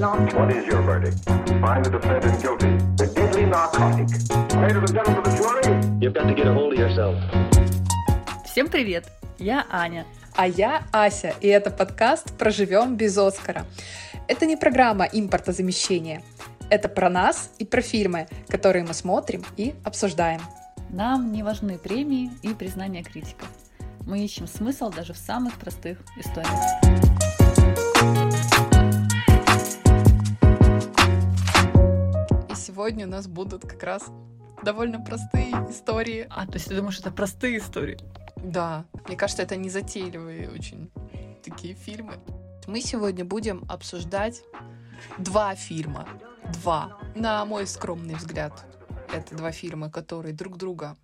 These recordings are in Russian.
What is your verdict? Find the defendant guilty. The deadly narcotic. Ladies and gentlemen of the jury. You've got to get a hold of yourself. Всем привет! Я Аня. А я Ася, и это подкаст «Проживем без Оскара». Это не программа импортозамещения. Это про нас и про фильмы, которые мы смотрим и обсуждаем. Нам не важны премии и признания критиков. Мы ищем смысл даже в самых простых историях. Сегодня у нас будут как раз довольно простые истории. А, то есть ты думаешь, это простые истории? Да, мне кажется, это не затейливые очень такие фильмы. Мы сегодня будем обсуждать два фильма. Два. На мой скромный взгляд, это два фильма, которые друг друга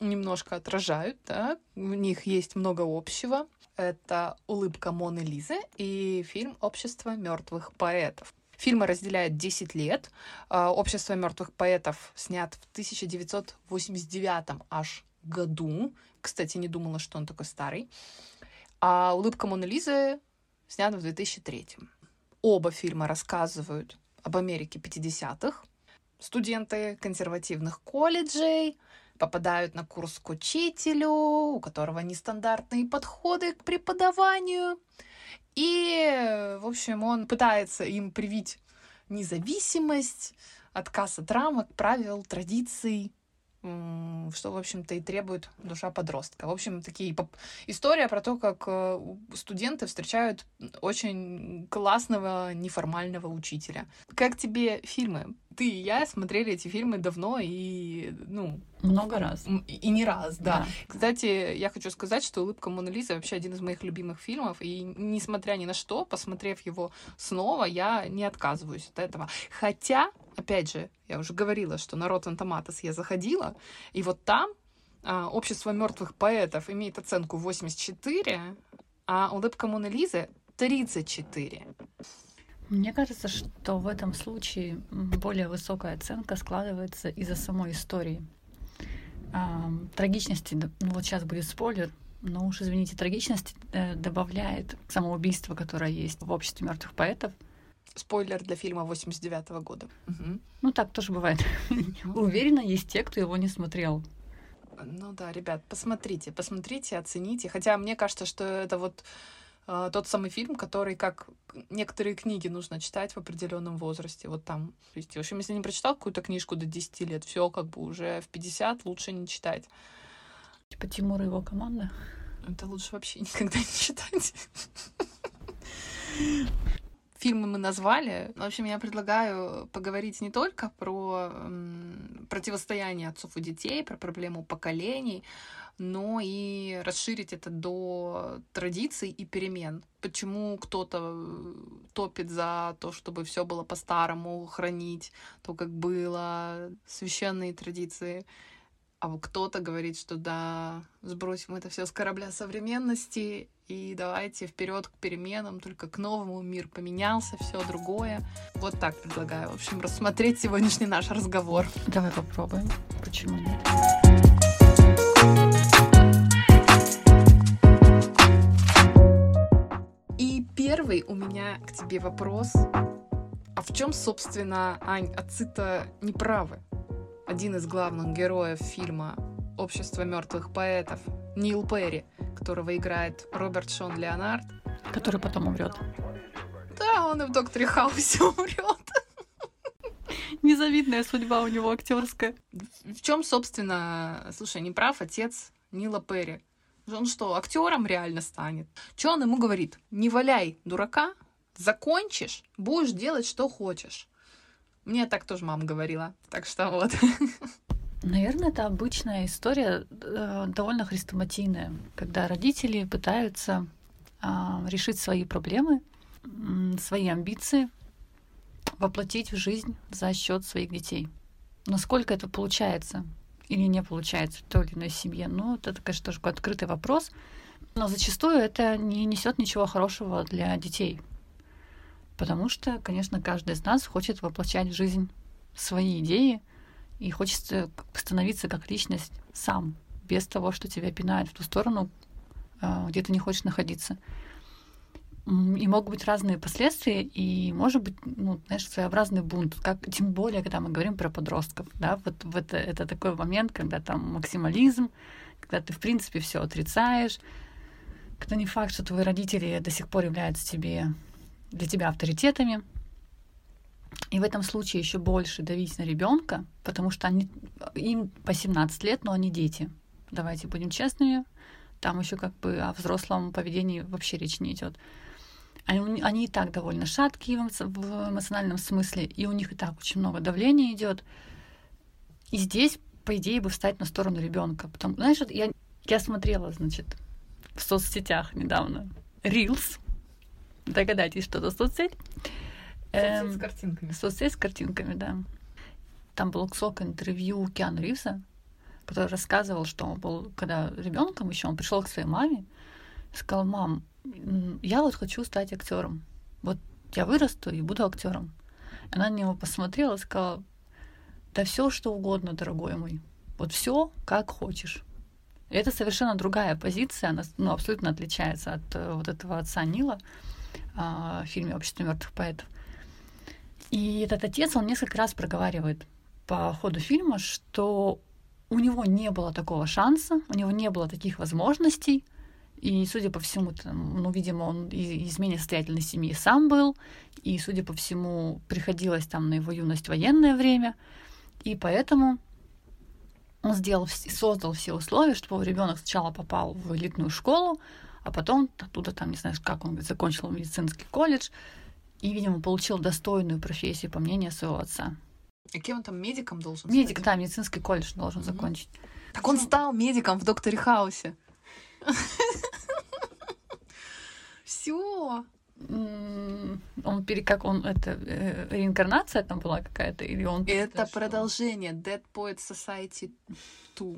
немножко отражают, да? в них есть много общего. Это «Улыбка Моны Лизы» и фильм «Общество мертвых поэтов». Фильмы разделяют 10 лет. А, «Общество мертвых поэтов» снят в 1989 аж году. Кстати, не думала, что он такой старый. А «Улыбка Моны Лизы» снят в 2003. Оба фильма рассказывают об Америке 50-х. Студенты консервативных колледжей попадают на курс к учителю, у которого нестандартные подходы к преподаванию. И, в общем, он пытается им привить независимость, отказ от рамок, правил, традиций, что, в общем-то, и требует душа подростка. В общем, такие поп- история про то, как э, студенты встречают очень классного неформального учителя. Как тебе фильмы? Ты и я смотрели эти фильмы давно и, ну, Много раз. и и не раз, да. Да. Кстати, я хочу сказать, что «Улыбка Моны Лизы» вообще один из моих любимых фильмов, и несмотря ни на что, посмотрев его снова, я не отказываюсь от этого. Хотя, опять же, я уже говорила, что на Rotten Tomatoes я заходила, и вот там а, «Общество мертвых поэтов» имеет оценку 84, а «Улыбка Моны Лизы» 34. Мне кажется, что в этом случае более высокая оценка складывается из-за самой истории. Ам, Трагичности, ну вот сейчас будет спойлер, но уж извините, трагичности э, добавляет самоубийство, которое есть в обществе мертвых поэтов. Спойлер для фильма 89 года. Мгм. Ну так тоже бывает. Уверена, есть те, кто его не смотрел. Ну да, ребят, посмотрите, посмотрите, оцените. Хотя мне кажется, что это вот э, тот самый фильм, который, как некоторые книги, нужно читать в определенном возрасте. Вот там. То есть, в общем, если не прочитал какую-то книжку до 10 лет, все как бы уже в 50 лучше не читать. Типа Тимур и его команда. Это лучше вообще никогда не читать. Фильмы мы назвали. В общем, я предлагаю поговорить не только про м, противостояние отцов и детей, про проблему поколений, но и расширить это до традиций и перемен. Почему кто-то э, топит за то, чтобы все было по-старому, хранить то, как было, священные традиции, а вот кто-то говорит, что да, сбросим это все с корабля современности и давайте вперед к переменам, только к новому мир поменялся, все другое. Вот так предлагаю, в общем, рассмотреть сегодняшний наш разговор. Давай попробуем. Почему нет? И первый у меня к тебе вопрос. А в чем, собственно, Ань, отцы-то неправы? Один из главных героев фильма «Общество мертвых поэтов» Нил Перри, которого играет Роберт Шон Леонард. Который потом умрет. Да, он и в «Докторе Хаусе» умрет. Незавидная судьба у него актерская. В чем, собственно, слушай, не прав отец Нила Перри? Он что, актером реально станет? Че он ему говорит? Не валяй дурака, закончишь, будешь делать, что хочешь. Мне так тоже мама говорила. Так что вот. Наверное, это обычная история, э, довольно хрестоматийная, когда родители пытаются а, решить свои проблемы, свои амбиции воплотить в жизнь за счет своих детей. Насколько это получается или не получается в той или иной семье, ну, это, конечно, тоже открытый вопрос. Но зачастую это не несет ничего хорошего для детей. Потому что, конечно, каждый из нас хочет воплощать в жизнь свои идеи и бы становиться как личность сам, без того, что тебя пинают в ту сторону, а, где ты не хочешь находиться. И могут быть разные последствия, и может быть, ну, знаешь, своеобразный бунт. Как, тем более, когда мы говорим про подростков, да, вот, вот это, это такой момент, когда там максимализм, когда ты, в принципе, все отрицаешь, когда не факт, что твои родители до сих пор являются тебе, для тебя авторитетами. И в этом случае еще больше давить на ребенка, потому что они, им по 17 лет, но они дети. Давайте будем честными. Там еще как бы о взрослом поведении вообще речь не идет. Они, они и так довольно шаткие в эмоциональном смысле, и у них и так очень много давления идет. И здесь, по идее, бы встать на сторону ребенка. Потому, знаешь, я, я смотрела, значит, в соцсетях недавно Reels. Догадайтесь, что это соцсеть. Соцсеть эм, с картинками. Соцсеть с картинками, да. Там был кусок интервью Киану Ривза, который рассказывал, что он был, когда ребенком еще, он пришел к своей маме и сказал, мам, я вот хочу стать актером. Вот я вырасту и буду актером. Она на него посмотрела и сказала, да все что угодно, дорогой мой. Вот все как хочешь. И это совершенно другая позиция, она ну, абсолютно отличается от э, вот этого отца Нила в фильме «Общество мертвых поэтов». И этот отец, он несколько раз проговаривает по ходу фильма, что у него не было такого шанса, у него не было таких возможностей, и, судя по всему, там, ну, видимо, он из менее состоятельной семьи сам был, и, судя по всему, приходилось там на его юность военное время, и поэтому он сделал, создал все условия, чтобы ребенок сначала попал в элитную школу, а потом оттуда там, не знаю, как он закончил медицинский колледж, и, видимо, получил достойную профессию, по мнению своего отца. А кем он там медиком должен Медик, стать? да, медицинский колледж должен mm-hmm. закончить. Так он стал медиком в Докторе Хаусе. Все он пере как он это э, реинкарнация там была какая-то или он это продолжение Dead Poet Society 2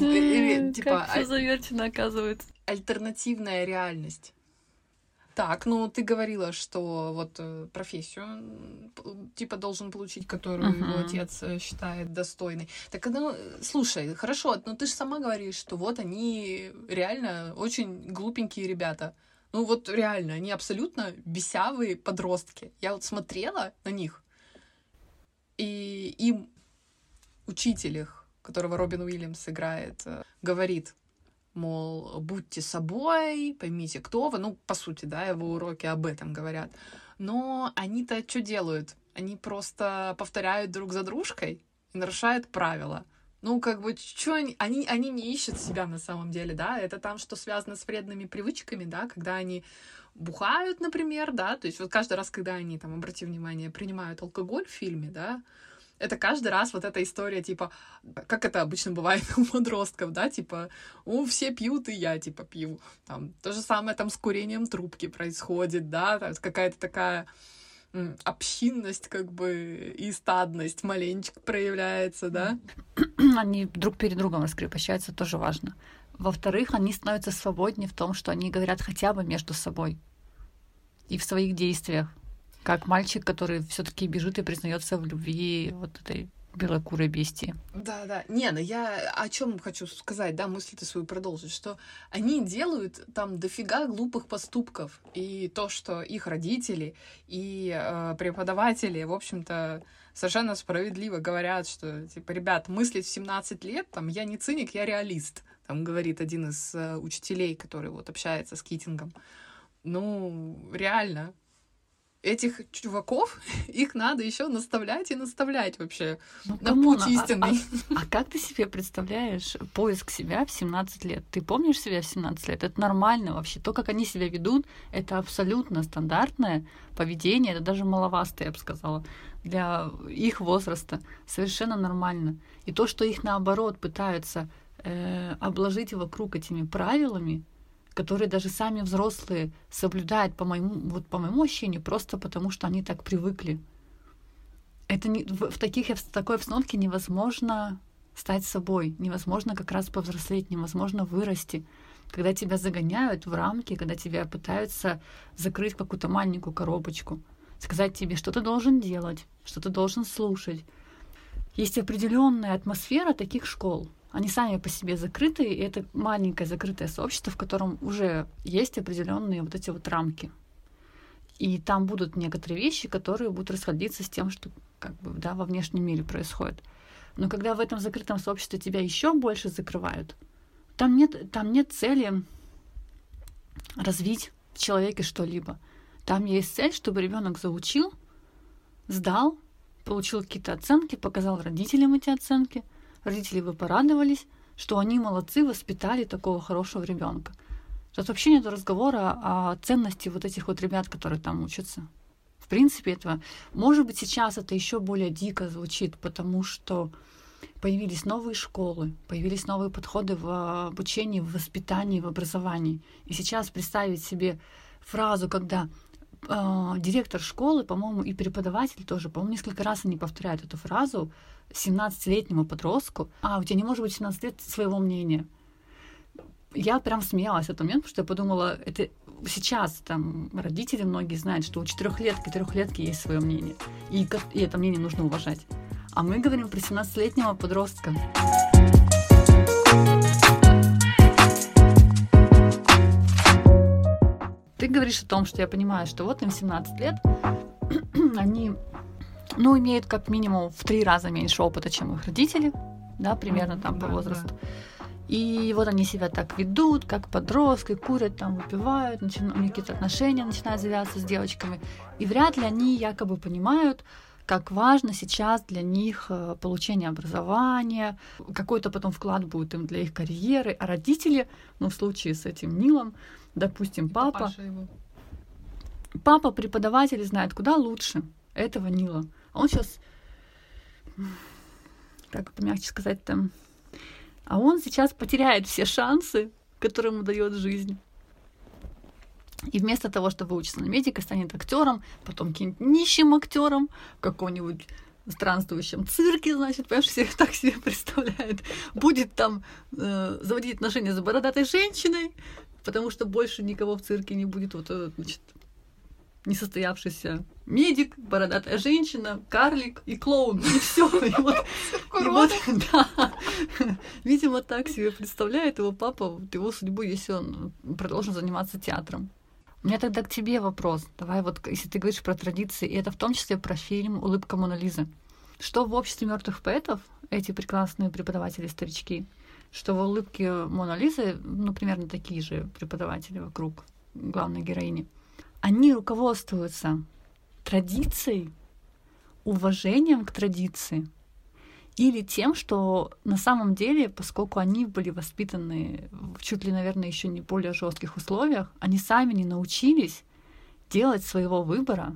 или, типа, как все заверчено оказывается альтернативная реальность так, ну ты говорила, что вот э, профессию типа должен получить, которую uh-huh. его отец э, считает достойной. Так, ну, слушай, хорошо, но ты же сама говоришь, что вот они реально очень глупенькие ребята. Ну вот реально, они абсолютно бесявые подростки. Я вот смотрела на них, и им учитель их, которого Робин Уильямс играет, э, говорит, мол, будьте собой, поймите, кто вы. Ну, по сути, да, его уроки об этом говорят. Но они-то что делают? Они просто повторяют друг за дружкой и нарушают правила. Ну, как бы, что они, они, они не ищут себя на самом деле, да, это там, что связано с вредными привычками, да, когда они бухают, например, да, то есть вот каждый раз, когда они, там, обрати внимание, принимают алкоголь в фильме, да, это каждый раз вот эта история, типа, как это обычно бывает у подростков, да, типа, у все пьют, и я, типа, пью. Там, то же самое там с курением трубки происходит, да, какая-то такая общинность, как бы, и стадность маленечко проявляется, да? Они друг перед другом раскрепощаются, тоже важно. Во-вторых, они становятся свободнее в том, что они говорят хотя бы между собой и в своих действиях как мальчик, который все-таки бежит и признается в любви вот этой белокурой бестии. Да, да. Не, ну я о чем хочу сказать, да, мысль ты свою продолжить, что они делают там дофига глупых поступков. И то, что их родители и э, преподаватели, в общем-то, совершенно справедливо говорят, что, типа, ребят, мыслить в 17 лет, там, я не циник, я реалист, там говорит один из э, учителей, который вот общается с Китингом. Ну, реально, этих чуваков, их надо еще наставлять и наставлять вообще ну, на, come on, путь истинный. А, а, а как ты себе представляешь поиск себя в 17 лет? Ты помнишь себя в 17 лет? Это нормально вообще. То, как они себя ведут, это абсолютно стандартное поведение, это даже маловастое, я бы сказала, для их возраста. Совершенно нормально. И то, что их наоборот пытаются э, обложить вокруг этими правилами, которые даже сами взрослые соблюдают по моему, вот по моему ощущению, просто потому что они так привыкли. Это не, в, в, таких, в такой обстановке невозможно стать собой, невозможно как раз повзрослеть, невозможно вырасти. Когда тебя загоняют в рамки, когда тебя пытаются закрыть какую-то маленькую коробочку, сказать тебе, что ты должен делать, что ты должен слушать. Есть определенная атмосфера таких школ, Они сами по себе закрытые, и это маленькое закрытое сообщество, в котором уже есть определенные вот эти вот рамки. И там будут некоторые вещи, которые будут расходиться с тем, что как бы, да, во внешнем мире происходит. Но когда в этом закрытом сообществе тебя еще больше закрывают, там нет, там нет цели развить в человеке что-либо. Там есть цель, чтобы ребенок заучил, сдал, получил какие-то оценки, показал родителям эти оценки. Родители бы порадовались, что они молодцы, воспитали такого хорошего ребенка. Тут вообще нет разговора о ценности вот этих вот ребят, которые там учатся. В принципе, этого, может быть, сейчас это еще более дико звучит, потому что появились новые школы, появились новые подходы в обучении, в воспитании, в образовании. И сейчас представить себе фразу, когда э, директор школы, по-моему, и преподаватель тоже, по-моему, несколько раз они повторяют эту фразу 17-летнему подростку, а, у тебя не может быть 17 лет своего мнения. Я прям смеялась в этот момент, потому что я подумала, это сейчас там родители многие знают, что у четырехлетки, трехлетки есть свое мнение, и, и это мнение нужно уважать. А мы говорим про 17-летнего подростка. Ты говоришь о том, что я понимаю, что вот им 17 лет, они, ну, имеют как минимум в три раза меньше опыта, чем их родители, да, примерно там по возрасту. Да. И вот они себя так ведут, как подростки, курят, там, выпивают, начи... у них какие-то отношения начинают завязываться с девочками. И вряд ли они якобы понимают, как важно сейчас для них э, получение образования, какой-то потом вклад будет им для их карьеры. А родители, ну, в случае с этим Нилом, допустим, папа, папа преподаватель знает куда лучше этого Нила. Он сейчас, как помягче сказать там, а он сейчас потеряет все шансы, которые ему дает жизнь. И вместо того, чтобы выучиться на медика, станет актером, потом каким-нибудь нищим актером, каком-нибудь странствующем цирке, значит, понимаешь, все так себе представляет. Будет там э, заводить отношения с бородатой женщиной, потому что больше никого в цирке не будет. Вот, значит, несостоявшийся медик, бородатая женщина, карлик и клоун. И все. И вот, и вот, да. Видимо, так себе представляет его папа, вот его судьбу, если он продолжит заниматься театром. У меня тогда к тебе вопрос. Давай вот, если ты говоришь про традиции, и это в том числе про фильм «Улыбка Мона Лизы». Что в обществе мертвых поэтов, эти прекрасные преподаватели-старички, что в улыбке Мона Лизы, ну, примерно такие же преподаватели вокруг главной героини – они руководствуются традицией, уважением к традиции или тем, что на самом деле, поскольку они были воспитаны в чуть ли, наверное, еще не более жестких условиях, они сами не научились делать своего выбора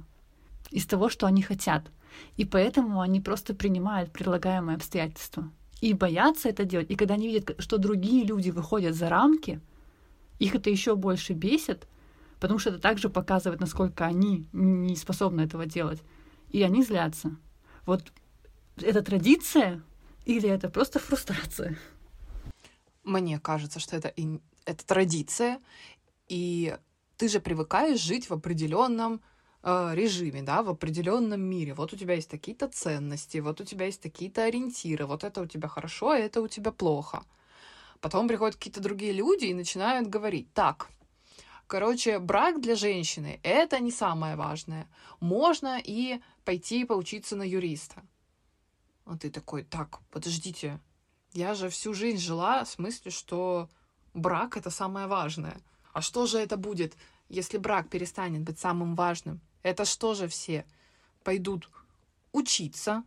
из того, что они хотят. И поэтому они просто принимают предлагаемые обстоятельства. И боятся это делать. И когда они видят, что другие люди выходят за рамки, их это еще больше бесит, потому что это также показывает, насколько они не способны этого делать. И они злятся. Вот это традиция или это просто фрустрация? Мне кажется, что это, это традиция, и ты же привыкаешь жить в определенном режиме, да, в определенном мире. Вот у тебя есть такие-то ценности, вот у тебя есть такие-то ориентиры, вот это у тебя хорошо, а это у тебя плохо. Потом приходят какие-то другие люди и начинают говорить, так, Короче, брак для женщины — это не самое важное. Можно и пойти поучиться на юриста. А ты такой, так, подождите, я же всю жизнь жила в смысле, что брак — это самое важное. А что же это будет, если брак перестанет быть самым важным? Это что же все пойдут учиться,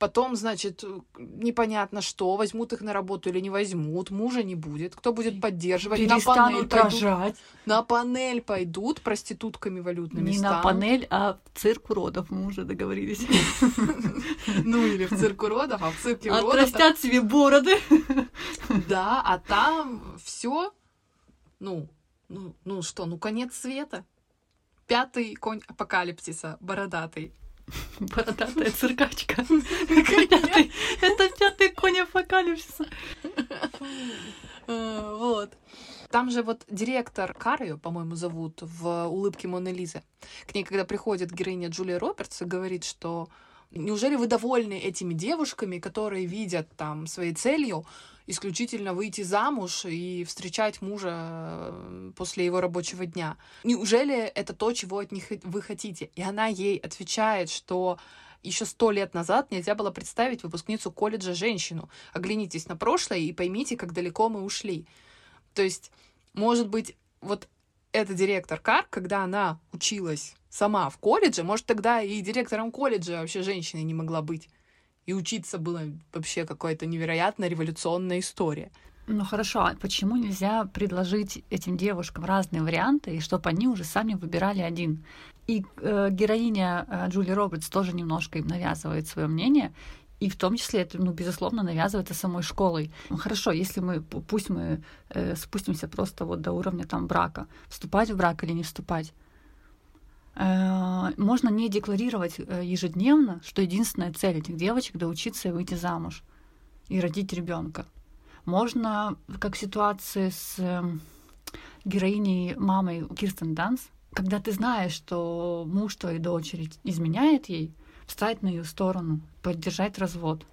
Потом, значит, непонятно что, возьмут их на работу или не возьмут, мужа не будет, кто будет поддерживать, на панель пойдут, на панель пойдут проститутками валютными Не станут. на панель, а в цирк уродов мы уже договорились. Ну или в цирк уродов, а в цирке уродов... Отрастят себе бороды. Да, а там все, ну, ну, ну что, ну конец света. Пятый конь апокалипсиса, бородатый. Бородатая циркачка. Это пятый конь апокалипсиса. Э, вот. Там же вот директор Карио, по-моему, зовут, в «Улыбке Моны Лизы. К ней, когда приходит героиня Джулия Робертс и говорит, что Неужели вы довольны этими девушками, которые видят там своей целью исключительно выйти замуж и встречать мужа э, после его рабочего дня? Неужели это то, чего от них вы хотите? И она ей отвечает, что еще сто лет назад нельзя было представить выпускницу колледжа женщину. Оглянитесь на прошлое и поймите, как далеко мы ушли. То есть, может быть, вот эта директор КАР, когда она училась сама в колледже, может, тогда и директором колледжа вообще женщиной не могла быть. И учиться было вообще какая-то невероятно революционная история. Ну хорошо, а почему нельзя предложить этим девушкам разные варианты, и чтобы они уже сами выбирали один? И э, героиня э, Джули Робертс тоже немножко им навязывает свое мнение, и в том числе это, ну, безусловно, навязывается самой школой. Ну, хорошо, если мы, пусть мы э, спустимся просто вот до уровня там брака, вступать в брак или не вступать. Э, можно не декларировать э, ежедневно, что единственная цель этих девочек да учиться и выйти замуж и родить ребенка. Можно, как в ситуации с эм, героиней мамой Кирстен Данст, когда ты знаешь, что муж твоей дочери изменяет ей, встать на ее сторону, поддержать развод.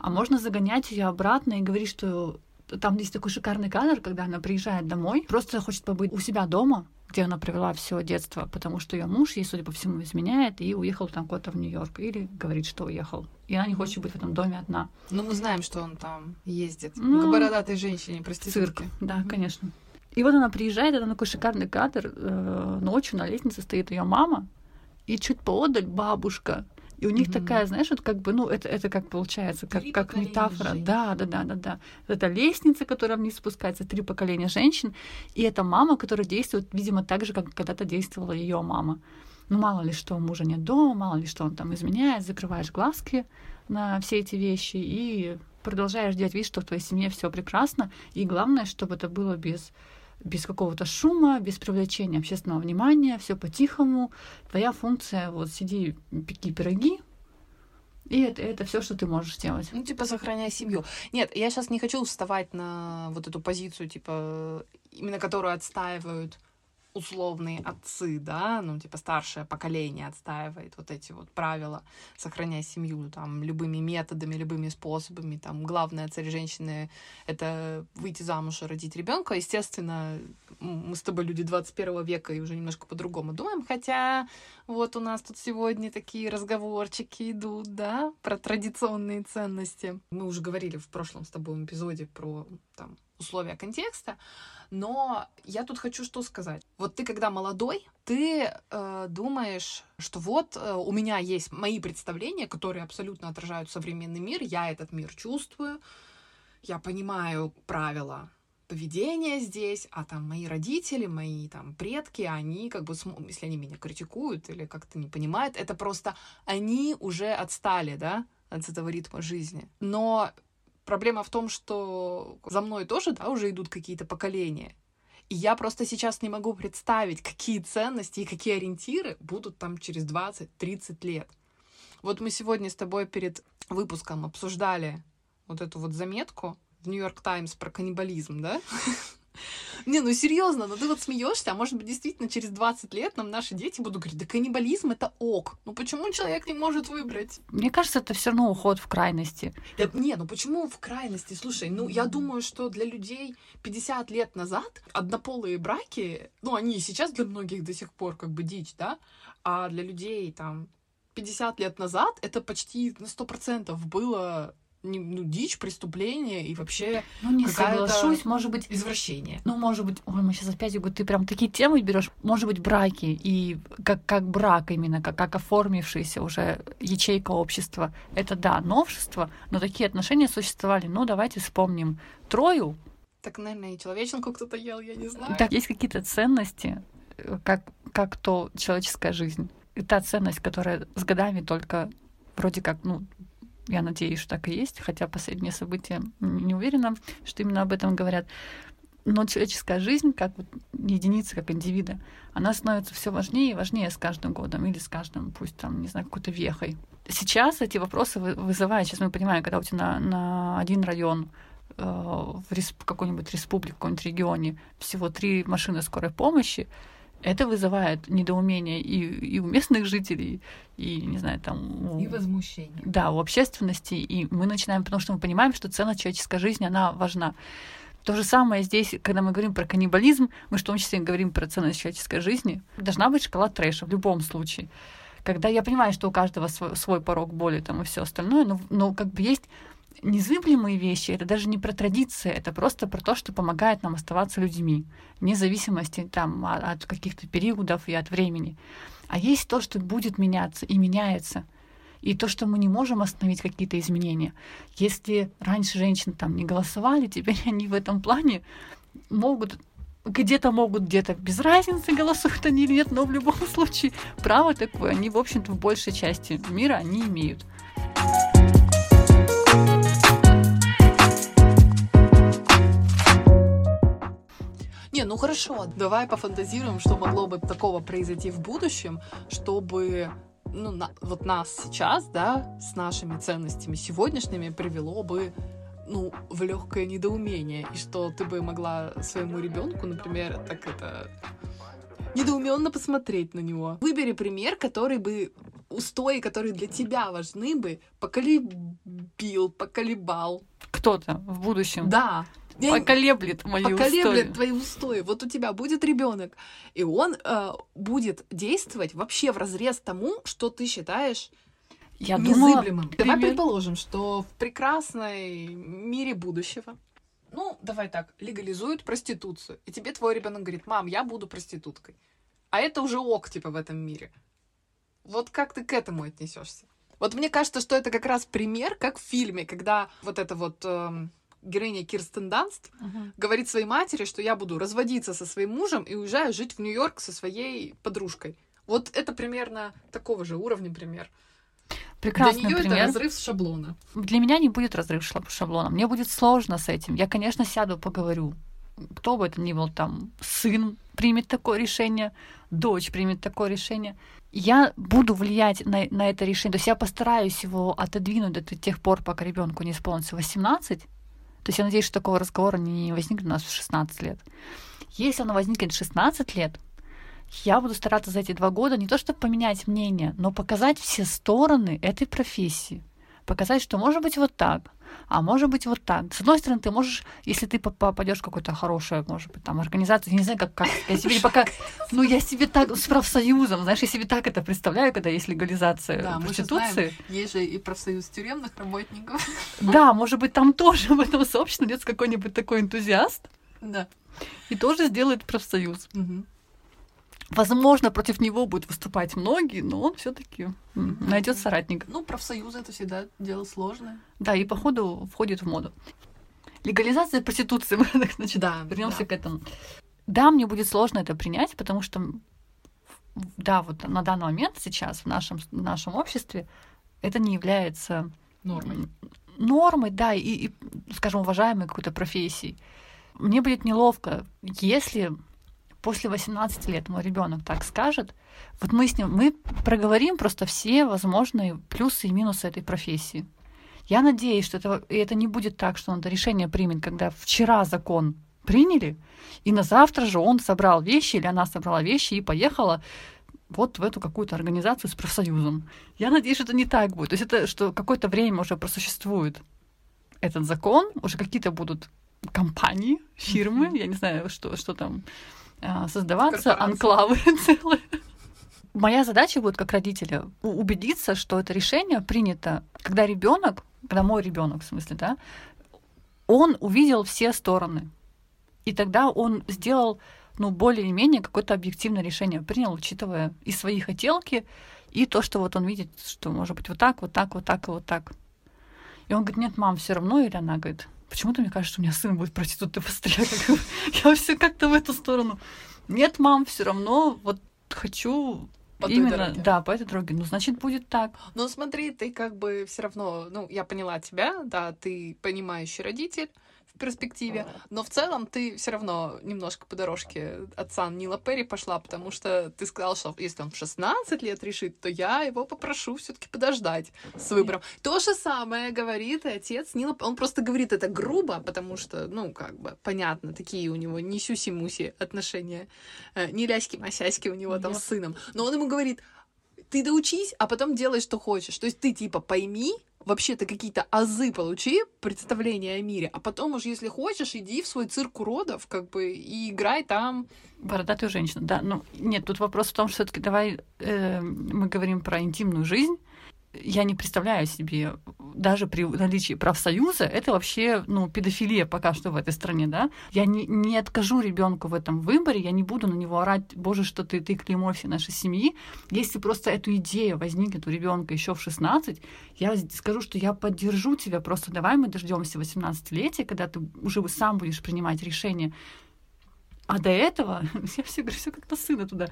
А можно загонять ее обратно и говорить, что там есть такой шикарный кадр, когда она приезжает домой, просто хочет побыть у себя дома, где она провела все детство, потому что ее муж ей, судя по всему, изменяет и уехал там куда-то в Нью-Йорк. Или говорит, что уехал. И она не хочет быть в этом доме одна. Ну, мы знаем, что он там ездит. Ну, к бородатой женщине, проститутке. Цирк, да, mm-hmm. конечно. И вот она приезжает, это такой шикарный кадр. Э, ночью на лестнице стоит ее мама, и чуть поодаль бабушка и у них mm-hmm. такая, знаешь, вот как бы, ну, это, это как получается, как, как метафора. Женщин. Да, да, да, да, да. Это лестница, которая вниз спускается, три поколения женщин, и это мама, которая действует, видимо, так же, как когда-то действовала ее мама. Ну, мало ли что, мужа нет дома, мало ли что он там изменяет, закрываешь глазки на все эти вещи и продолжаешь делать вид, что в твоей семье все прекрасно. И главное, чтобы это было без без какого-то шума, без привлечения общественного внимания, все по-тихому. Твоя функция вот сиди, пеки пироги, и это, это все, что ты можешь делать. Ну, типа, сохраняй семью. Нет, я сейчас не хочу вставать на вот эту позицию, типа, именно которую отстаивают условные отцы, да, ну, типа старшее поколение отстаивает вот эти вот правила, сохраняя семью там любыми методами, любыми способами, там главная цель женщины — это выйти замуж и родить ребенка. Естественно, мы с тобой люди 21 века и уже немножко по-другому думаем, хотя вот у нас тут сегодня такие разговорчики идут, да, про традиционные ценности. Мы уже говорили в прошлом с тобой эпизоде про там условия контекста, но я тут хочу что сказать. Вот ты, когда молодой, ты э, думаешь, что вот э, у меня есть мои представления, которые абсолютно отражают современный мир, я этот мир чувствую, я понимаю правила поведения здесь, а там мои родители, мои там предки, они как бы, если они меня критикуют или как-то не понимают, это просто они уже отстали, да, от этого ритма жизни. Но Проблема в том, что за мной тоже, да, уже идут какие-то поколения. И я просто сейчас не могу представить, какие ценности и какие ориентиры будут там через 20-30 лет. Вот мы сегодня с тобой перед выпуском обсуждали вот эту вот заметку в Нью-Йорк Таймс про каннибализм, да? Не, ну серьезно, ну ты вот смеешься, а может быть действительно через 20 лет нам наши дети будут говорить, да каннибализм это ок. Ну почему человек не может выбрать? Мне кажется, это все равно уход в крайности. Да, не, ну почему в крайности? Слушай, ну я думаю, что для людей 50 лет назад однополые браки, ну они и сейчас для многих до сих пор как бы дичь, да, а для людей там 50 лет назад это почти на 100% было ну, дичь, преступление и вообще Ну, не соглашусь, может быть... Извращение. Ну, может быть... Ой, мы сейчас опять говорю, ты прям такие темы берешь. Может быть, браки и как, как брак именно, как, как оформившаяся уже ячейка общества. Это, да, новшество, но такие отношения существовали. Ну, давайте вспомним Трою. Так, наверное, и человеченку кто-то ел, я не знаю. Так, есть какие-то ценности, как, как то человеческая жизнь. И та ценность, которая с годами только вроде как, ну, я надеюсь, что так и есть, хотя последние события не уверена, что именно об этом говорят. Но человеческая жизнь, как вот единица, как индивида, она становится все важнее и важнее с каждым годом или с каждым, пусть там, не знаю, какой-то вехой. Сейчас эти вопросы вызывают, сейчас мы понимаем, когда у тебя на, на один район э, в какой-нибудь республике, в каком-нибудь регионе всего три машины скорой помощи, Это вызывает недоумение и, и у местных жителей, и, не знаю, там... У, И возмущение. да, у общественности, и мы начинаем, потому что мы понимаем, что ценность человеческой жизни, она важна. То же самое здесь, когда мы говорим про каннибализм, мы в том числе говорим про ценность человеческой жизни. Должна быть шкала трэша в любом случае. Когда я понимаю, что у каждого свой, свой порог боли там и все остальное, но, но как бы есть незыблемые вещи, это даже не про традиции, это просто про то, что помогает нам оставаться людьми, вне зависимости там, от, от каких-то периодов и от времени. А есть то, что будет меняться и меняется. И то, что мы не можем остановить какие-то изменения. Если раньше женщины там не голосовали, теперь они в этом плане могут где-то могут, где-то без разницы, голосуют они или нет, но в любом случае право такое они, в общем-то, в большей части мира они имеют. Не, ну хорошо, давай пофантазируем, что могло бы такого произойти в будущем, чтобы ну, на- вот нас сейчас, да, с нашими ценностями сегодняшними привело бы ну, в легкое недоумение, и что ты бы могла своему ребенку, например, так это недоуменно посмотреть на него. Выбери пример, который бы устои, которые для тебя важны бы, поколебил, поколебал. Кто-то в будущем Да. Я- поколеблет мои поколеблет устои. твои устои. Вот у тебя будет ребенок, и он э, будет действовать вообще в разрез тому, что ты считаешь Я думала, незыблемым. Давай пример- предположим, что в прекрасной мире будущего, ну, давай так, легализуют проституцию, и тебе твой ребенок говорит, мам, я буду проституткой. А это уже ок, типа, в этом мире. Вот как ты к этому отнесешься? Вот мне кажется, что это как раз пример, как в фильме, когда вот эта вот эм, героиня Кирстен Данст Мгм. говорит своей матери, что я буду разводиться со своим мужем и уезжаю жить в Нью-Йорк со своей подружкой. Вот это примерно такого же уровня пример. Прекрасный Для нее это пример. разрыв с шаблона. Для меня не будет разрыв шаблона. Мне будет сложно с этим. Я, конечно, сяду, поговорю. Кто бы это ни был, там, сын примет такое решение, дочь примет такое решение. Я буду влиять на, на это решение. То есть я постараюсь его отодвинуть до тех пор, пока ребенку не исполнится 18. То есть я надеюсь, что такого разговора не возникнет у нас в 16 лет. Если оно возникнет в 16 лет, я буду стараться за эти два года не то чтобы поменять мнение, но показать все стороны этой профессии. Показать, что может быть вот так, а может быть вот так. С одной стороны, ты можешь, если ты поп- попадешь в какую-то хорошую, может быть, там, организацию, не знаю, как, как я себе пока, ну, я себе так, с профсоюзом, знаешь, я себе так это представляю, когда есть легализация Да, мы же проституции. знаем, есть же и профсоюз тюремных работников. Да, может быть, там тоже в этом сообществе найдется какой-нибудь такой энтузиаст Да. и тоже сделает профсоюз. Мгм. Возможно, против него будут выступать многие, но он все-таки найдет соратника. Ну, профсоюз это всегда дело сложное. Да, и походу входит в моду. Легализация проституции, мы так, значит, Да, вернемся да. к этому. Да, мне будет сложно это принять, потому что, да, вот на данный момент сейчас в нашем, в нашем обществе это не является Нормой. нормой, да, и, и, скажем, уважаемой какой-то профессией. Мне будет неловко, если после 18 лет мой ребенок так скажет, вот мы с ним, мы проговорим просто все возможные плюсы и минусы этой профессии. Я надеюсь, что это, и это не будет так, что он это решение примет, когда вчера закон приняли, и на завтра же он собрал вещи, или она собрала вещи и поехала вот в эту какую-то организацию с профсоюзом. Я надеюсь, что это не так будет. То есть это, что какое-то время уже просуществует этот закон, уже какие-то будут компании, фирмы, я не знаю, что, что там создаваться, Корпорации. анклавы целые. Моя задача будет как родителя убедиться, что это решение принято, когда ребенок, когда мой ребенок, в смысле, да, он увидел все стороны. И тогда он сделал, ну, более-менее какое-то объективное решение, принял, учитывая и свои хотелки, и то, что вот он видит, что может быть вот так, вот так, вот так и вот так. И он говорит, нет, мам, все равно, или она говорит, почему-то мне кажется, что у меня сын будет проститут быстрее. Я все как-то в эту сторону. Нет, мам, все равно, вот хочу По той именно, дороге. да, по этой дороге. Ну, значит, будет так. Но смотри, ты как бы все равно, ну, я поняла тебя, да, ты понимающий родитель. В перспективе, но в целом ты все равно немножко по дорожке отца Нила Перри пошла, потому что ты сказал, что если он в 16 лет решит, то я его попрошу все-таки подождать с выбором. То же самое говорит и отец Нила. Он просто говорит это грубо, потому что, ну, как бы, понятно, такие у него не сюси-муси отношения, э, не ляськи-масяськи у него там с сыном. Но он ему говорит, ты доучись, а потом делай, что хочешь. То есть ты типа пойми, вообще-то какие-то азы получи, представление о мире, а потом уж, если хочешь, иди в свой цирк уродов, как бы, и играй там. Бородатую женщину, да. Ну, нет, тут вопрос в том, что все-таки давай э, мы говорим про интимную жизнь, я не представляю себе, даже при наличии профсоюза, это вообще, ну, педофилия пока что в этой стране, да. Я не, не откажу ребенку в этом выборе, я не буду на него орать, боже, что ты, ты клеймо всей нашей семьи. Если просто эту идею возникнет у ребенка еще в 16, я скажу, что я поддержу тебя, просто давай мы дождемся 18-летия, когда ты уже сам будешь принимать решение, а до этого, я все говорю, все как на сына туда.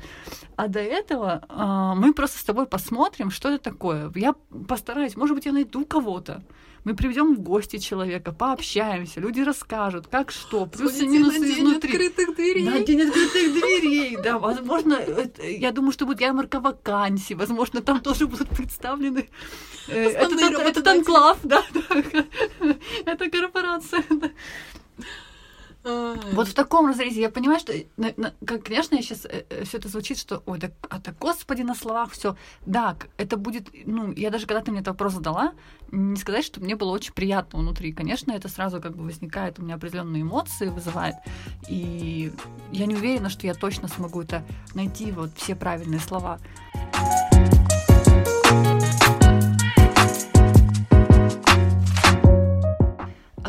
А до этого э, мы просто с тобой посмотрим, что это такое. Я постараюсь, может быть, я найду кого-то. Мы приведем в гости человека, пообщаемся, люди расскажут, как что, плюсы и минусы на день изнутри. открытых дверей. На день открытых дверей, да. Возможно, это- я думаю, что будет ярмарка вакансий, возможно, там тоже будут представлены э, этот, работодатели. анклав, да. Это корпорация. Вот в таком разрезе я понимаю, что, конечно, я сейчас все это звучит, что, ой, да, а так, господи, на словах все. Да, это будет, ну, я даже когда ты мне этот вопрос задала, не сказать, что мне было очень приятно внутри. Конечно, это сразу как бы возникает, у меня определенные эмоции вызывает, и я не уверена, что я точно смогу это найти, вот все правильные слова. А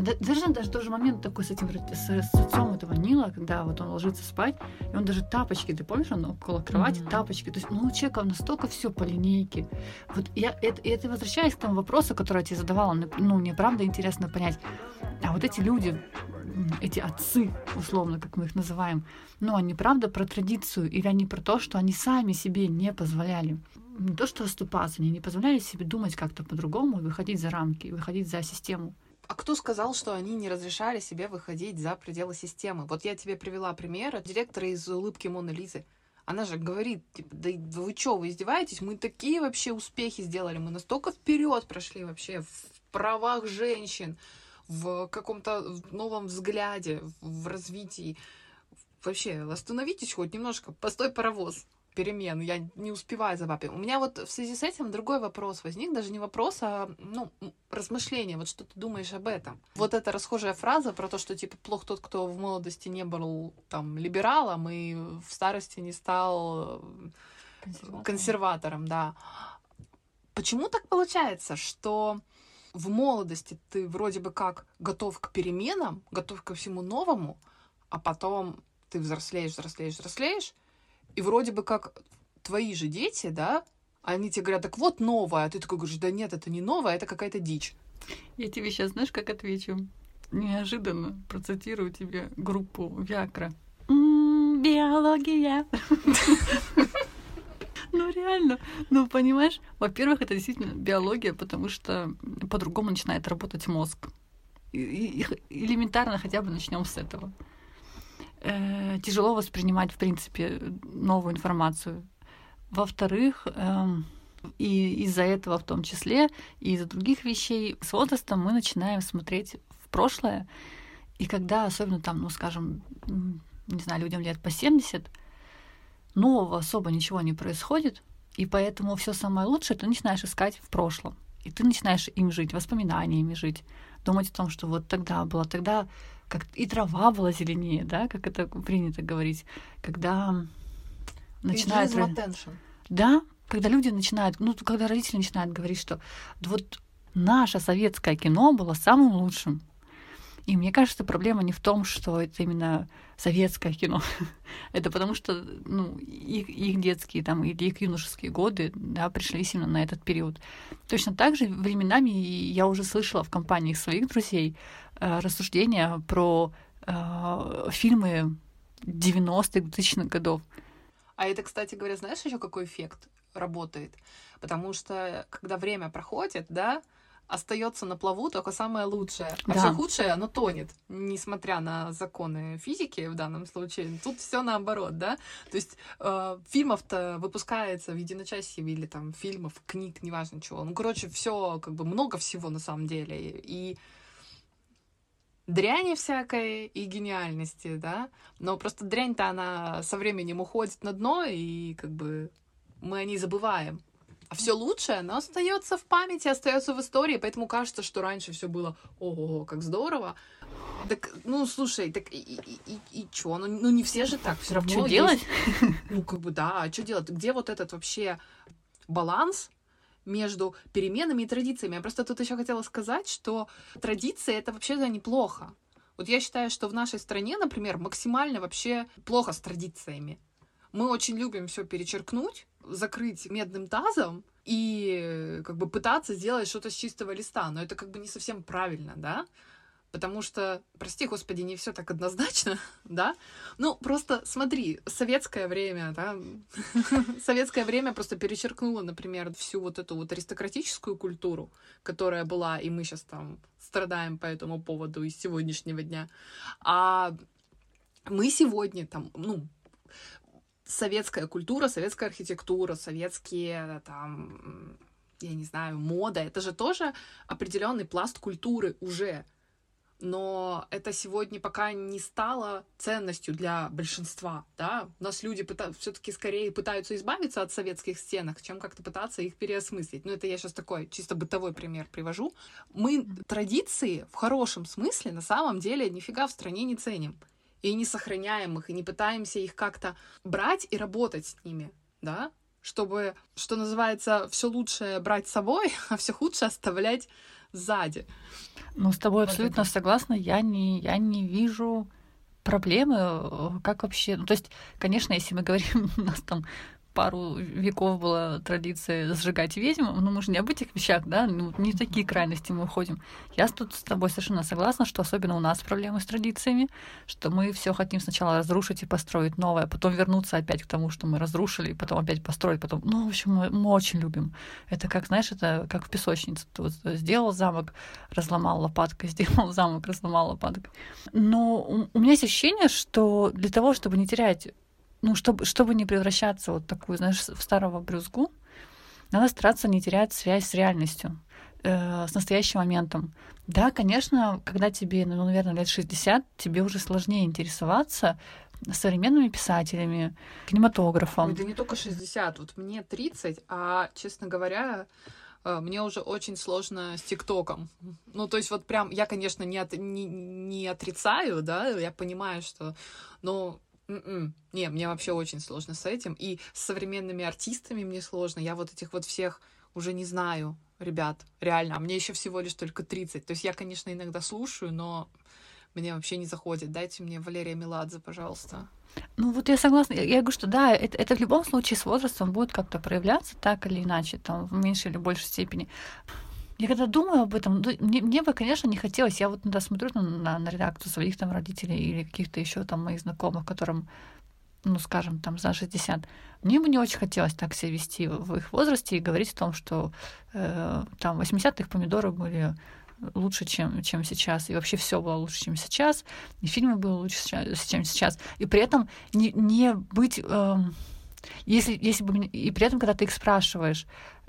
да- даже даже тоже момент такой с этим с, с отцом этого Нила, когда вот он ложится спать, и он даже тапочки, ты помнишь, он около кровати Мгм. тапочки. То есть, ну, у человека настолько все по линейке. Вот я это, это возвращаясь к тому вопросу, который я тебе задавала, нап- ну, мне правда интересно понять, а вот эти люди, эти отцы, условно, как мы их называем, ну, они правда про традицию или они про то, что они сами себе не позволяли? Не то, что оступаться, они не позволяли себе думать как-то по-другому, выходить за рамки, выходить за систему. А кто сказал, что они не разрешали себе выходить за пределы системы? Вот я тебе привела пример директора из «Улыбки Моны Лизы». Она же говорит, типа, да вы что, вы издеваетесь? Мы такие вообще успехи сделали, мы настолько вперед прошли вообще в правах женщин, в каком-то новом взгляде, в развитии. Вообще, остановитесь хоть немножко, постой паровоз перемен, я не успеваю за вами. У меня вот в связи с этим другой вопрос возник, даже не вопрос, а ну, размышление, вот что ты думаешь об этом. Вот эта расхожая фраза про то, что типа плох тот, кто в молодости не был там либералом и в старости не стал э, консерватором, да. Почему так получается, что в молодости ты вроде бы как готов к переменам, готов ко всему новому, а потом ты взрослеешь, взрослеешь, взрослеешь, и вроде бы как твои же дети, да, они тебе говорят, так вот новое, а ты такой говоришь, да нет, это не новое, это какая-то дичь. Я тебе сейчас, знаешь, как отвечу? Неожиданно процитирую тебе группу Виакра. М, Биология. Ну, реально. Ну, понимаешь, во-первых, это действительно биология, потому что по-другому начинает работать мозг. И элементарно хотя бы начнем с этого. Э, Тяжело воспринимать, в принципе, новую информацию. Во-вторых, эм, и из-за этого в том числе, и из-за других вещей, с возрастом мы начинаем смотреть в прошлое. И когда, особенно там, ну, скажем, не знаю, людям лет по 70, нового особо ничего не происходит, и поэтому все самое лучшее ты начинаешь искать в прошлом. И ты начинаешь им жить, воспоминаниями жить, думать о том, что вот тогда было, тогда как и трава была зеленее, да, как это принято говорить, когда начинают... Да, когда люди начинают, ну, когда родители начинают говорить, что «Да вот наше советское кино было самым лучшим. И мне кажется, проблема не в том, что это именно советское кино. это потому что ну, их, их детские там, или их юношеские годы да, пришлись именно на этот период. Точно так же временами я уже слышала в компаниях своих друзей рассуждения про э, фильмы 90-х, 2000-х годов. А это, кстати говоря, знаешь еще какой эффект работает? Потому что когда время проходит, да, остается на плаву только самое лучшее. А Да. все худшее, оно тонет, несмотря на законы физики в данном случае. Тут все наоборот, да? То есть э, фильмов-то выпускается в единочасье или там фильмов, книг, неважно чего. Ну, короче, все как бы много всего на самом деле. И дряни всякой и гениальности, да, но просто дрянь-то она со временем уходит на дно, и как бы мы о ней забываем. А все лучшее, оно остается в памяти, остается в истории, поэтому кажется, что раньше все было ого, как здорово. Так, ну, слушай, так и, и, и, и чё? Ну, ну, не все же так, все равно. Что есть- делать? ну, как бы, да, а что делать? Где вот этот вообще баланс между переменами и традициями? Я просто тут еще хотела сказать, что традиции — это вообще-то неплохо. Вот я считаю, что в нашей стране, например, максимально вообще плохо с традициями. Мы очень любим все перечеркнуть, закрыть медным тазом и э, как бы пытаться сделать что-то с чистого листа. Но это как бы не совсем правильно, да? Потому что, прости господи, не все так однозначно, да? Ну, просто смотри, советское время, да, советское время просто перечеркнуло, например, всю вот эту вот аристократическую культуру, которая была, и мы сейчас там страдаем по этому поводу из сегодняшнего дня. А мы сегодня там, ну, советская культура, советская архитектура, советские там, я не знаю, мода, это же тоже определенный пласт культуры уже но это сегодня пока не стало ценностью для большинства, да, у нас люди все-таки скорее пытаются избавиться от советских стенок, чем как-то пытаться их переосмыслить. Ну, это я сейчас такой чисто бытовой пример привожу. Мы традиции в хорошем смысле на самом деле нифига в стране не ценим. И не сохраняем их, и не пытаемся их как-то брать и работать с ними, да, чтобы, что называется, все лучшее брать с собой, а все худшее оставлять сзади. Ну, с тобой Вот абсолютно это. согласна. Я не, я не вижу проблемы, э, как вообще... Ну, то есть, конечно, если мы говорим, у нас там пару веков была традиция сжигать ведьм, но мы же не об этих вещах, да, ну, не в такие крайности мы уходим. Я тут с тобой совершенно согласна, что особенно у нас проблемы с традициями, что мы все хотим сначала разрушить и построить новое, потом вернуться опять к тому, что мы разрушили, потом опять построить, потом... Ну, в общем, мы, мы очень любим. Это как, знаешь, это как в песочнице. Ты вот сделал замок, разломал лопаткой, сделал замок, разломал лопаткой. Но у, у меня есть ощущение, что для того, чтобы не терять ну, чтобы, чтобы не превращаться вот такую, знаешь, в старого брюзгу, надо стараться не терять связь с реальностью, э, с настоящим моментом. Да, конечно, когда тебе, ну, наверное, лет 60, тебе уже сложнее интересоваться современными писателями, кинематографом. Ой, да не только 60, вот мне 30, а, честно говоря, э, мне уже очень сложно с ТикТоком. Ну, то есть вот прям, я, конечно, не, от, не, не отрицаю, да, я понимаю, что, но м-м, не, мне вообще очень сложно с этим. И с современными артистами мне сложно. Я вот этих вот всех уже не знаю, ребят, реально. А мне еще всего лишь только 30. То есть я, конечно, иногда слушаю, но мне вообще не заходит. Дайте мне Валерия Меладзе, пожалуйста. Ну вот я согласна. Я говорю, что да, это, это в любом случае с возрастом будет как-то проявляться так или иначе, там, в меньшей или большей степени. Я когда думаю об этом, ну, мне, мне бы, конечно, не хотелось. Я вот иногда смотрю на, на, на редакцию своих там родителей или каких-то еще там моих знакомых, которым, ну, скажем, там за 60. Мне бы не очень хотелось так себя вести в, их возрасте и говорить о том, что э, там 80-х помидоры были лучше, чем, чем сейчас, и вообще все было лучше, чем сейчас, и фильмы были лучше, чем сейчас, и при этом не, не быть, эм, если, если бы, и при этом, когда ты их спрашиваешь,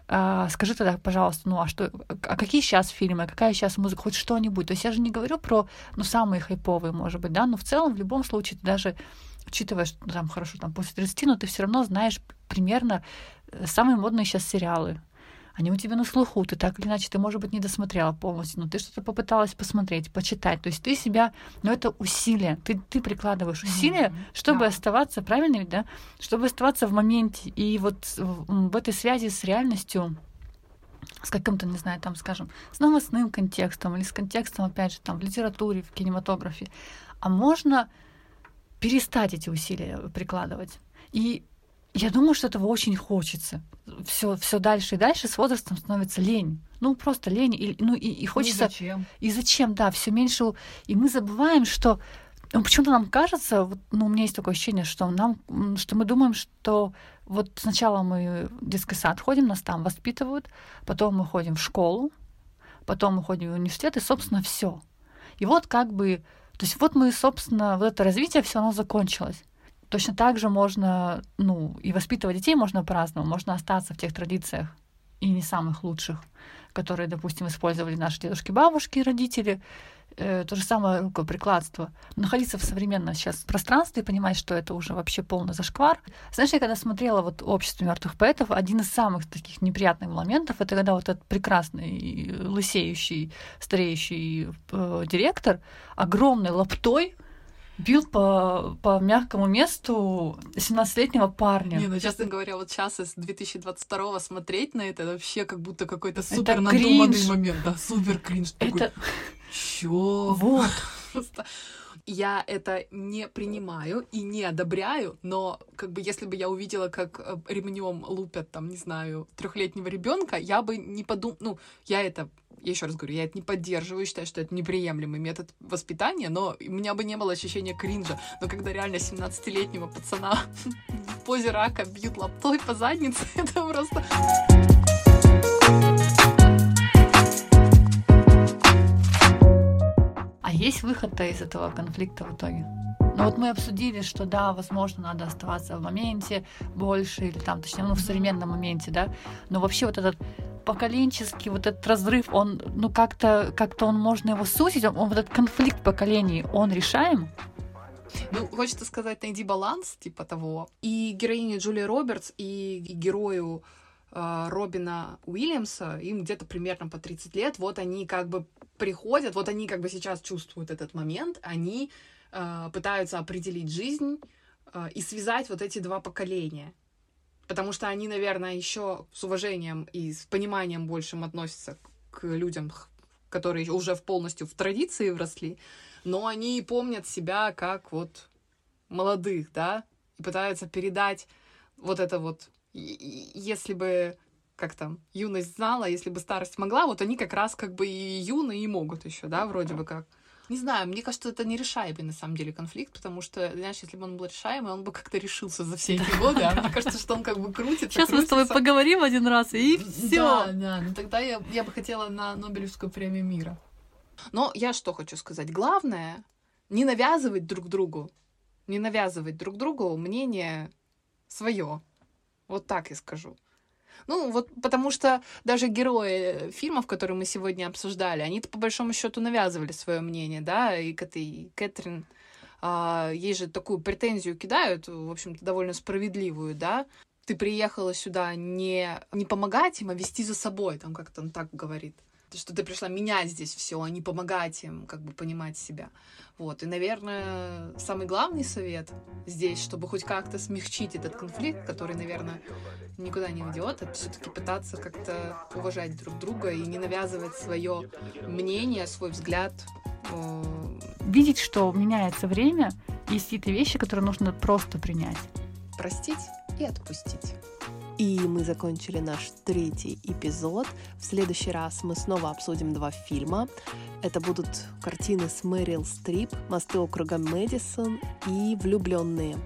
а, скажи тогда, пожалуйста, ну а что, а какие сейчас фильмы, какая сейчас музыка, хоть что-нибудь. То есть я же не говорю про, ну, самые хайповые, может быть, да, но в целом, в любом случае, ты даже учитывая, что ну, там хорошо, там после 30, но ты все равно знаешь примерно э, самые модные сейчас сериалы. Они у тебя на слуху, ты так или иначе, ты, может быть, не досмотрела полностью, но ты что-то попыталась посмотреть, почитать. То есть ты себя, ну это усилие, ты, ты прикладываешь усилия, Мгм. чтобы Да. оставаться, правильно ведь, да? Чтобы оставаться в моменте. И вот в, в этой связи с реальностью, с каким-то, не знаю, там, скажем, с новостным контекстом или с контекстом, опять же, там, в литературе, в кинематографе. А можно перестать эти усилия прикладывать. И я думаю, что этого очень хочется. Все, все дальше и дальше с возрастом становится лень. Ну, просто лень. И, ну, и, и хочется... зачем? И зачем, да, все меньше. И мы забываем, что ну, почему-то нам кажется, вот, ну, у меня есть такое ощущение, что нам, что мы думаем, что вот сначала мы в детский сад ходим, нас там воспитывают, потом мы ходим в школу, потом уходим в университет, и, собственно, все. И вот как бы, то есть вот мы, собственно, вот это развитие все оно закончилось. Точно так же можно, ну, и воспитывать детей можно по-разному. Можно остаться в тех традициях, и не самых лучших, которые, допустим, использовали наши дедушки, бабушки, родители, э, то же самое рукоприкладство. Находиться в современном сейчас пространстве и понимать, что это уже вообще полный зашквар. Знаешь, я когда смотрела вот «Общество мертвых поэтов», один из самых таких неприятных моментов, это когда вот этот прекрасный, лысеющий, стареющий э, директор огромной лаптой бил по, по мягкому месту 17-летнего парня. Не, ну, честно говоря, вот сейчас из 2022 смотреть на это вообще как будто какой-то супер надуманный момент. Да, супер кринж. Это... Чё? Вот. я это не принимаю и не одобряю, но как бы если бы я увидела, как э, ремнем лупят там, не знаю, трехлетнего ребенка, я бы не подумала, ну, я это я еще раз говорю, я это не поддерживаю, считаю, что это неприемлемый метод воспитания, но у меня бы не было ощущения кринжа. Но когда реально 17-летнего пацана в позе рака бьют лаптой по заднице, это просто... А есть выход-то из этого конфликта в итоге? Ну вот мы обсудили, что да, возможно, надо оставаться в моменте больше, или там, точнее, ну, в современном моменте, да, но вообще вот этот поколенческий вот этот разрыв, он, ну, как-то, как-то он можно его сузить, он, он вот этот конфликт поколений, он решаем? Ну, хочется сказать, найди баланс, типа того. И героине Джулии Робертс, и герою э, Робина Уильямса, им где-то примерно по 30 лет, вот они как бы приходят, вот они как бы сейчас чувствуют этот момент, они э, пытаются определить жизнь э, и связать вот эти два поколения потому что они, наверное, еще с уважением и с пониманием большим относятся к людям, которые уже в полностью в традиции вросли, но они помнят себя как вот молодых, да, и пытаются передать вот это вот, если бы как там, юность знала, если бы старость могла, вот они как раз как бы и юные и могут еще, да, вроде бы как. Не знаю, мне кажется, это нерешаемый на самом деле конфликт, потому что, знаешь, если бы он был решаемый, он бы как-то решился за все эти годы, а мне кажется, что он как бы крутится. Сейчас мы с тобой поговорим один раз, и все. Да, да, ну тогда я, я бы хотела на Нобелевскую премию мира. Но я что хочу сказать. Главное, не навязывать друг другу, не навязывать друг другу мнение свое. Вот так я скажу. Ну, вот потому что даже герои фильмов, которые мы сегодня обсуждали, они по большому счету навязывали свое мнение, да, и этой Кэтрин а, ей же такую претензию кидают, в общем-то, довольно справедливую, да, ты приехала сюда не, не помогать им, а вести за собой, там как-то он так говорит что ты пришла менять здесь все, а не помогать им, как бы понимать себя. Вот. И, наверное, самый главный совет здесь, чтобы хоть как-то смягчить этот конфликт, который, наверное, никуда не ведет, это все-таки пытаться как-то уважать друг друга и не навязывать свое мнение, свой взгляд. Видеть, что меняется время, есть какие-то вещи, которые нужно просто принять. Простить и отпустить. И мы закончили наш третий эпизод. В следующий раз мы снова обсудим два фильма. Это будут картины с Мэрил Стрип, «Мосты округа Мэдисон» и «Влюбленные».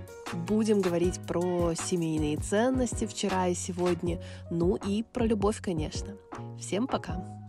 Будем говорить про семейные ценности вчера и сегодня, ну и про любовь, конечно. Всем пока!